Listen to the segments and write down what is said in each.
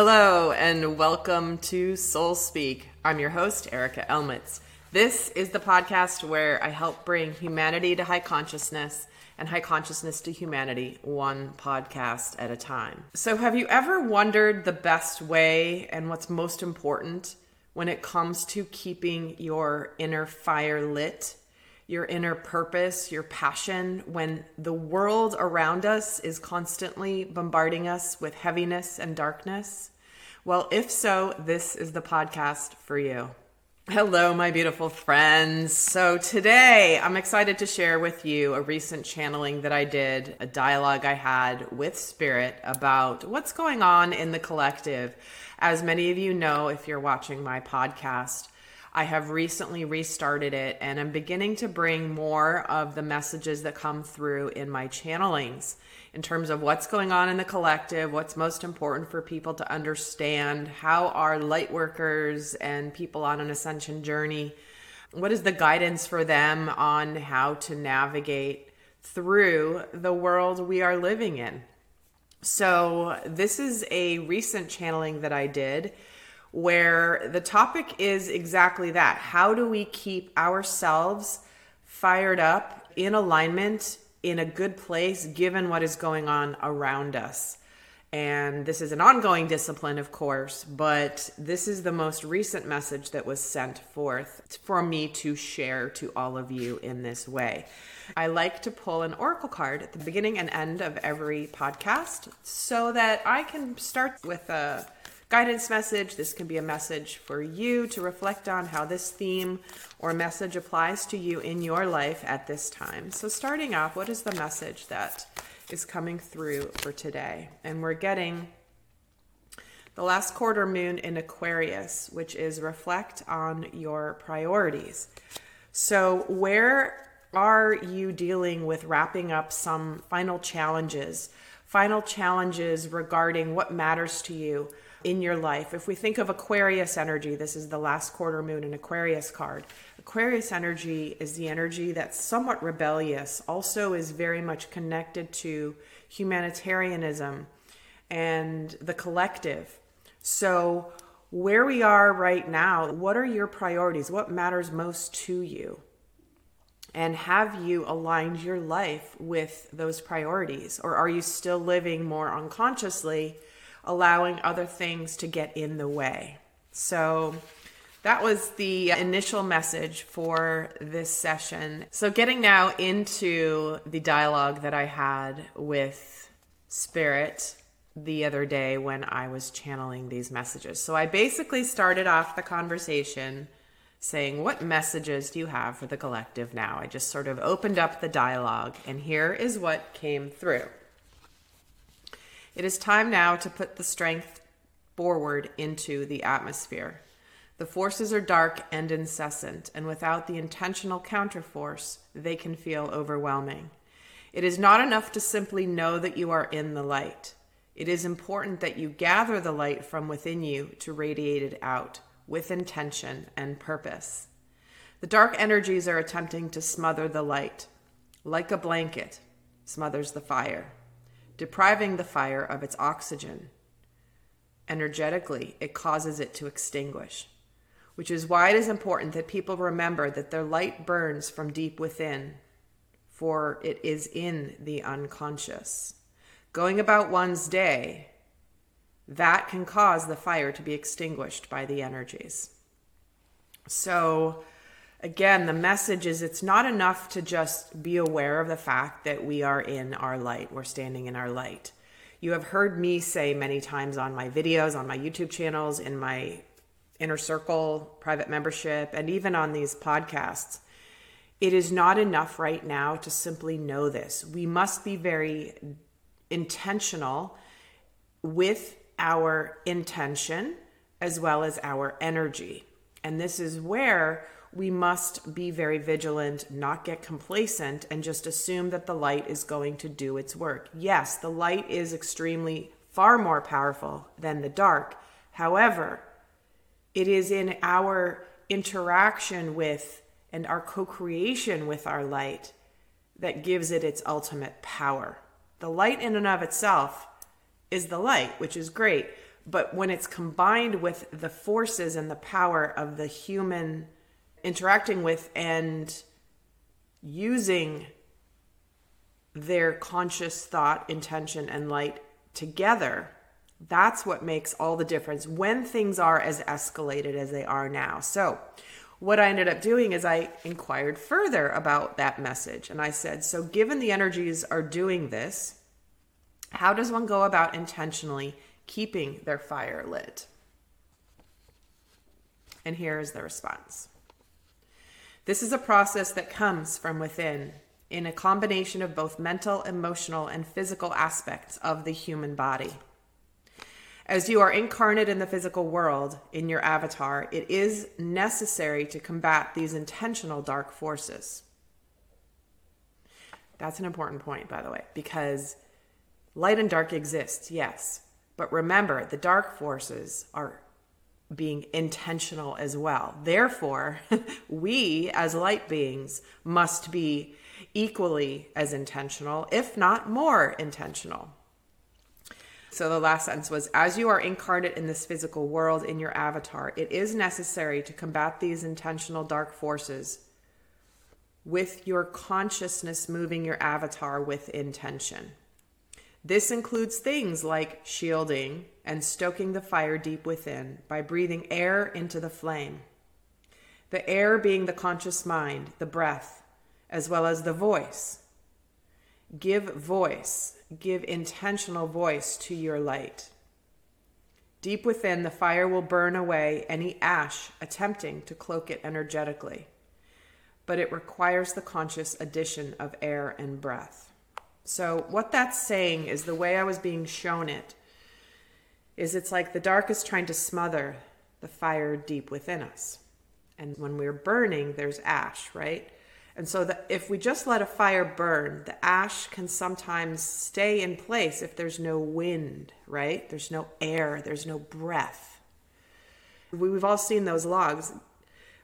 Hello, and welcome to Soul Speak. I'm your host, Erika Elmitz. This is the podcast where I help bring humanity to high consciousness and high consciousness to humanity, one podcast at a time. So, have you ever wondered the best way and what's most important when it comes to keeping your inner fire lit? Your inner purpose, your passion, when the world around us is constantly bombarding us with heaviness and darkness? Well, if so, this is the podcast for you. Hello, my beautiful friends. So, today I'm excited to share with you a recent channeling that I did, a dialogue I had with Spirit about what's going on in the collective. As many of you know, if you're watching my podcast, I have recently restarted it and I'm beginning to bring more of the messages that come through in my channelings in terms of what's going on in the collective, what's most important for people to understand, how are light workers and people on an ascension journey, what is the guidance for them on how to navigate through the world we are living in. So, this is a recent channeling that I did where the topic is exactly that. How do we keep ourselves fired up in alignment in a good place given what is going on around us? And this is an ongoing discipline, of course, but this is the most recent message that was sent forth for me to share to all of you in this way. I like to pull an oracle card at the beginning and end of every podcast so that I can start with a guidance message. This can be a message for you to reflect on how this theme or message applies to you in your life at this time. So, starting off, what is the message that is coming through for today? And we're getting the last quarter moon in Aquarius, which is reflect on your priorities. So, where are you dealing with wrapping up some final challenges? Final challenges regarding what matters to you in your life. If we think of Aquarius energy, this is the last quarter moon in Aquarius card. Aquarius energy is the energy that's somewhat rebellious, also is very much connected to humanitarianism and the collective. So, where we are right now, what are your priorities? What matters most to you? And have you aligned your life with those priorities? Or are you still living more unconsciously allowing other things to get in the way. So that was the initial message for this session. So, getting now into the dialogue that I had with Spirit the other day when I was channeling these messages. So, I basically started off the conversation saying, What messages do you have for the collective now? I just sort of opened up the dialogue, and here is what came through. It is time now to put the strength forward into the atmosphere. The forces are dark and incessant, and without the intentional counterforce, they can feel overwhelming. It is not enough to simply know that you are in the light. It is important that you gather the light from within you to radiate it out with intention and purpose. The dark energies are attempting to smother the light, like a blanket smothers the fire depriving the fire of its oxygen. Energetically, it causes it to extinguish, which is why it is important that people remember that their light burns from deep within, for it is in the unconscious. Going about one's day, that can cause the fire to be extinguished by the energies. So, again, the message is it's not enough to just be aware of the fact that we are in our light, we're standing in our light. You have heard me say many times on my videos, on my YouTube channels, in my inner circle, private membership, and even on these podcasts. It is not enough right now to simply know this. We must be very intentional with our intention as well as our energy. And this is where we must be very vigilant, not get complacent, and just assume that the light is going to do its work. Yes, the light is extremely far more powerful than the dark. However, it is in our interaction with and our co creation with our light that gives it its ultimate power. The light, in and of itself, is the light, which is great, But when it's combined with the forces and the power of the human interacting with and using their conscious thought, intention, and light together, that's what makes all the difference when things are as escalated as they are now. So, what I ended up doing is I inquired further about that message. And I said, So, given the energies are doing this, how does one go about intentionally keeping their fire lit? And here is the response This is a process that comes from within in a combination of both mental, emotional, and physical aspects of the human body. As you are incarnate in the physical world in your avatar, it is necessary to combat these intentional dark forces. That's an important point, by the way, because light and dark exist, yes. But remember, the dark forces are being intentional as well. Therefore, we as light beings must be equally as intentional, if not more intentional. So the last sentence was As you are incarnate in this physical world in your avatar, it is necessary to combat these intentional dark forces with your consciousness moving your avatar with intention. This includes things like shielding and stoking the fire deep within by breathing air into the flame. The air being the conscious mind, the breath, as well as the voice. Give voice, give intentional voice to your light. Deep within, the fire will burn away any ash attempting to cloak it energetically, but it requires the conscious addition of air and breath. So, what that's saying is the way I was being shown it is it's like the dark is trying to smother the fire deep within us. And when we're burning, there's ash, right? And so that if we just let a fire burn, the ash can sometimes stay in place if there's no wind, right? There's no air, there's no breath. We've all seen those logs.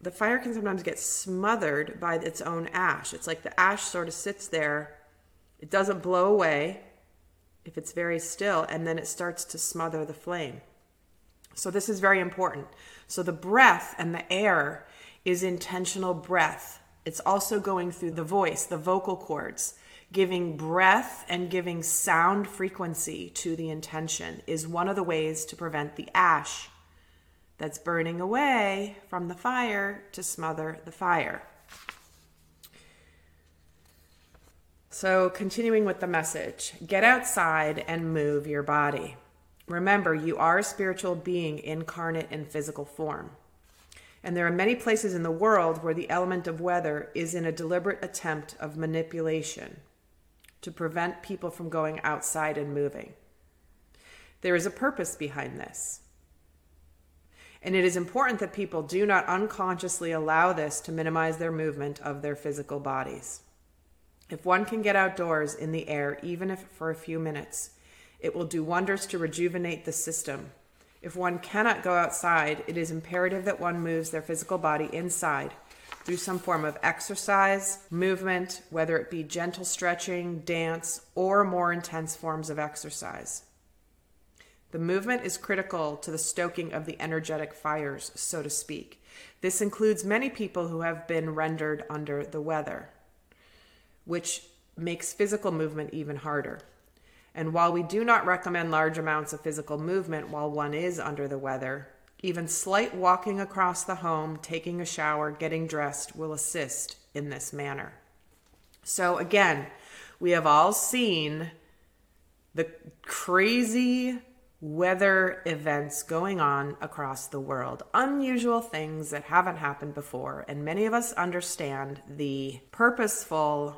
The fire can sometimes get smothered by its own ash. It's like the ash sort of sits there, it doesn't blow away if it's very still, and then it starts to smother the flame. So, this is very important. So, the breath and the air is intentional breath it's also going through the voice, the vocal cords. Giving breath and giving sound frequency to the intention is one of the ways to prevent the ash that's burning away from the fire to smother the fire. So, continuing with the message get outside and move your body. Remember, you are a spiritual being incarnate in physical form. And there are many places in the world where the element of weather is in a deliberate attempt of manipulation to prevent people from going outside and moving. There is a purpose behind this. And it is important that people do not unconsciously allow this to minimize their movement of their physical bodies. If one can get outdoors in the air, even if for a few minutes, it will do wonders to rejuvenate the system if one cannot go outside, it is imperative that one moves their physical body inside through some form of exercise, movement, whether it be gentle stretching, dance, or more intense forms of exercise. The movement is critical to the stoking of the energetic fires, so to speak. This includes many people who have been rendered under the weather, which makes physical movement even harder. And while we do not recommend large amounts of physical movement while one is under the weather, even slight walking across the home, taking a shower, getting dressed will assist in this manner. So, again, we have all seen the crazy weather events going on across the world, unusual things that haven't happened before. And many of us understand the purposeful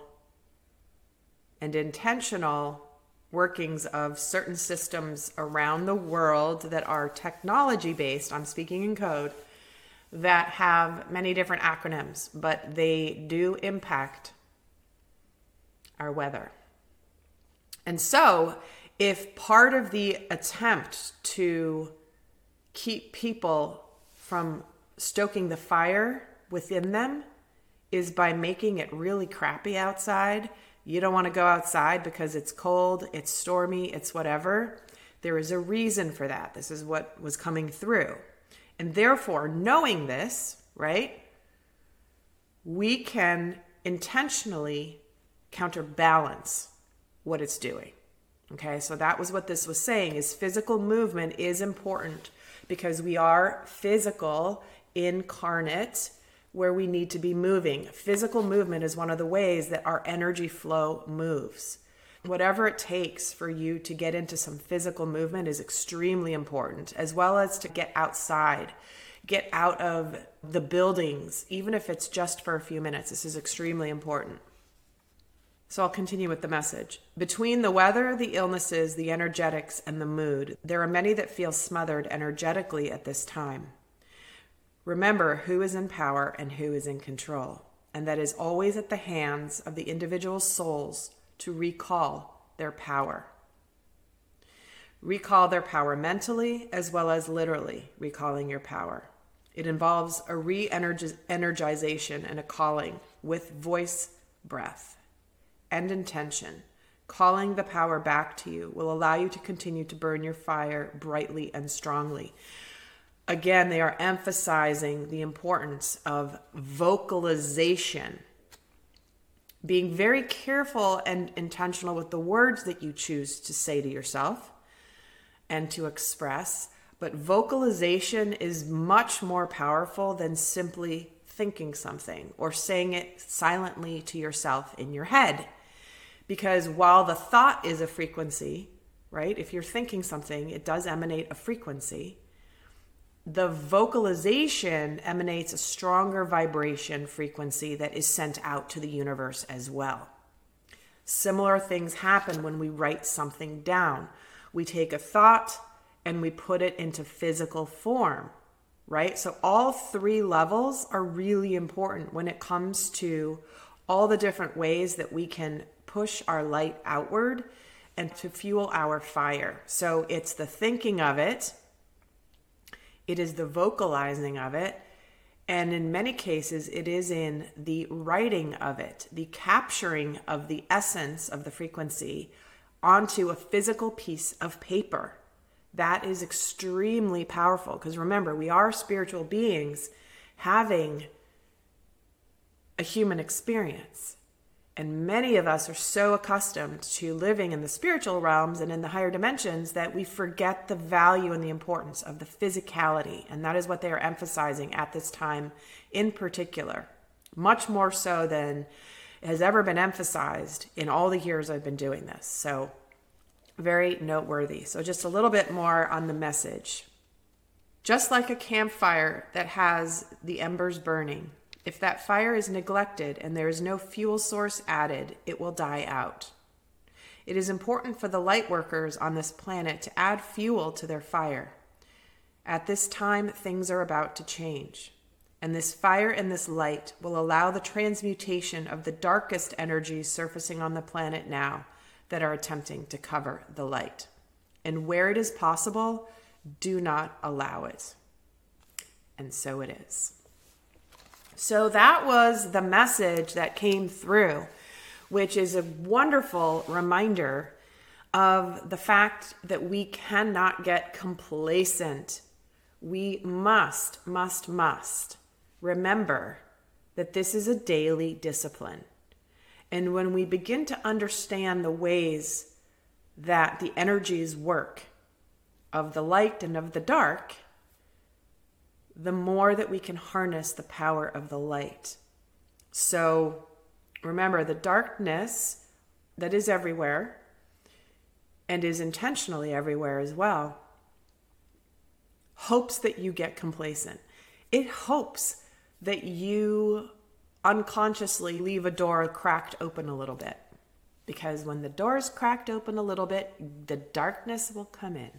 and intentional workings of certain systems around the world that are technology based, I'm speaking in code, that have many different acronyms, but they do impact our weather. And so, if part of the attempt to keep people from stoking the fire within them is by making it really crappy outside you don't want to go outside because it's cold, it's stormy, it's whatever, There is a reason for that. This is what was coming through. And therefore, knowing this, right, we can intentionally counterbalance what it's doing. Okay, so that was what this was saying is physical movement is important because we are physical, incarnate, where we need to be moving. Physical movement is one of the ways that our energy flow moves. Whatever it takes for you to get into some physical movement is extremely important, as well as to get outside, get out of the buildings, even if it's just for a few minutes. This is extremely important. So I'll continue with the message. Between the weather, the illnesses, the energetics, and the mood, there are many that feel smothered energetically at this time. Remember who is in power and who is in control, and that is always at the hands of the individual souls to recall their power. Recall their power mentally as well as literally recalling your power. It involves a re energization and a calling with voice, breath and intention, calling the power back to you, will allow you to continue to burn your fire brightly and strongly. Again, they are emphasizing the importance of vocalization. Being very careful and intentional with the words that you choose to say to yourself and to express. But vocalization is much more powerful than simply thinking something or saying it silently to yourself in your head. Because while the thought is a frequency, right? If you're thinking something, it does emanate a frequency. The vocalization emanates a stronger vibration frequency that is sent out to the universe as well. Similar things happen when we write something down. We take a thought and we put it into physical form, right? So, all three levels are really important when it comes to all the different ways that we can push our light outward and to fuel our fire. So it's the thinking of it, it is the vocalizing of it, and in many cases, it is in the writing of it, the capturing of the essence of the frequency onto a physical piece of paper. That is extremely powerful because remember, we are spiritual beings having a human experience. And many of us are so accustomed to living in the spiritual realms and in the higher dimensions that we forget the value and the importance of the physicality. And that is what they are emphasizing at this time in particular, much more so than has ever been emphasized in all the years I've been doing this. So, very noteworthy. So, just a little bit more on the message. Just like a campfire that has the embers burning, if that fire is neglected and there is no fuel source added, it will die out. It is important for the light workers on this planet to add fuel to their fire. At this time, things are about to change. And this fire and this light will allow the transmutation of the darkest energies surfacing on the planet now that are attempting to cover the light. And where it is possible, do not allow it. And so it is. So that was the message that came through, which is a wonderful reminder of the fact that we cannot get complacent. We must, must, must remember that this is a daily discipline. And when we begin to understand the ways that the energies work of the light and of the dark, the more that we can harness the power of the light. So remember, the darkness that is everywhere and is intentionally everywhere as well hopes that you get complacent. It hopes that you unconsciously leave a door cracked open a little bit. Because when the door is cracked open a little bit, the darkness will come in.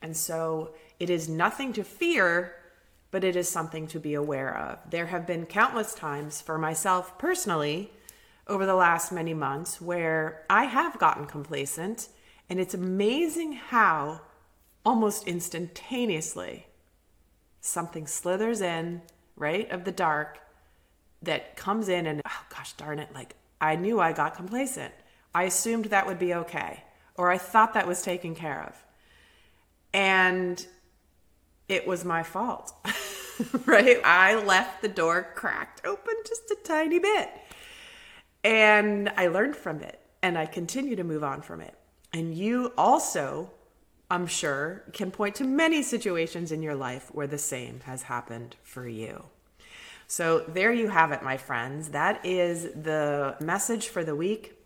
And so it is nothing to fear but it is something to be aware of. There have been countless times for myself personally over the last many months where I have gotten complacent, and it's amazing how almost instantaneously something slithers in, right, of the dark that comes in, and oh gosh darn it, like I knew I got complacent. I assumed that would be okay, or I thought that was taken care of. And it was my fault, right? I left the door cracked open just a tiny bit. And I learned from it and I continue to move on from it. And you also, I'm sure, can point to many situations in your life where the same has happened for you. So there you have it, my friends. That is the message for the week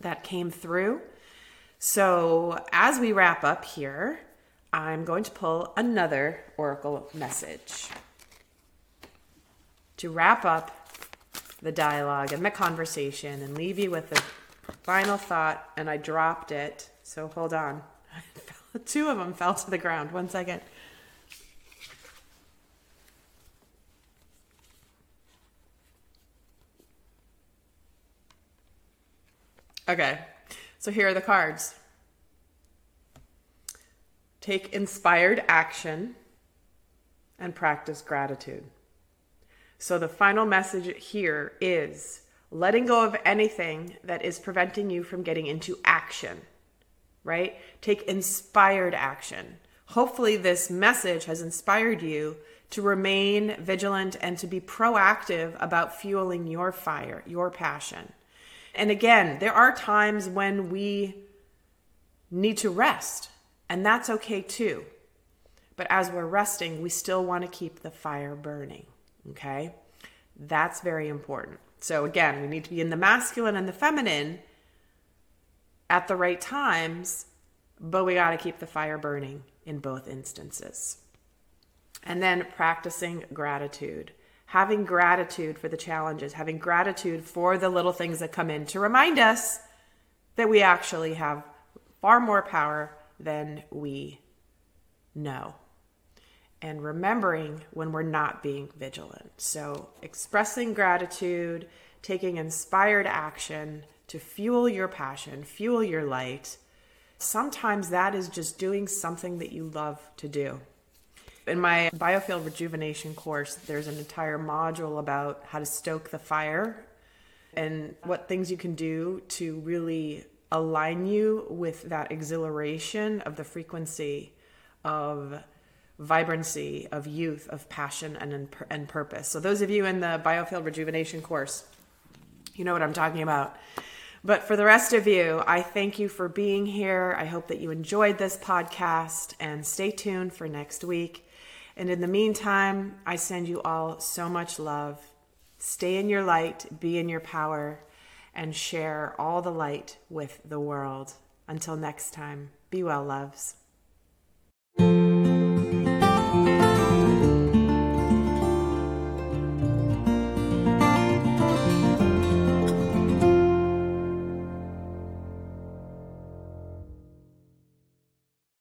that came through. So as we wrap up here, I'm going to pull another Oracle message to wrap up the dialogue and the conversation and leave you with a final thought. And I dropped it. So hold on. Two of them fell to the ground. One second. Okay, so here are the cards. Take inspired action and practice gratitude. So, the final message here is letting go of anything that is preventing you from getting into action, right? Take inspired action. Hopefully, this message has inspired you to remain vigilant and to be proactive about fueling your fire, your passion. And again, there are times when we need to rest, and that's okay too. But as we're resting, we still want to keep the fire burning. Okay? That's very important. So, again, we need to be in the masculine and the feminine at the right times, but we got to keep the fire burning in both instances. And then practicing gratitude having gratitude for the challenges, having gratitude for the little things that come in to remind us that we actually have far more power than we know. And remembering when we're not being vigilant. So, expressing gratitude, taking inspired action to fuel your passion, fuel your light. Sometimes that is just doing something that you love to do. In my biofield rejuvenation course, there's an entire module about how to stoke the fire and what things you can do to really align you with that exhilaration of the frequency of vibrancy, of youth, of passion, and, and purpose. So, those of you in the biofield rejuvenation course, you know what I'm talking about. But for the rest of you, I thank you for being here. I hope that you enjoyed this podcast and stay tuned for next week. And in the meantime, I send you all so much love. Stay in your light, be in your power, and share all the light with the world. Until next time, be well, loves.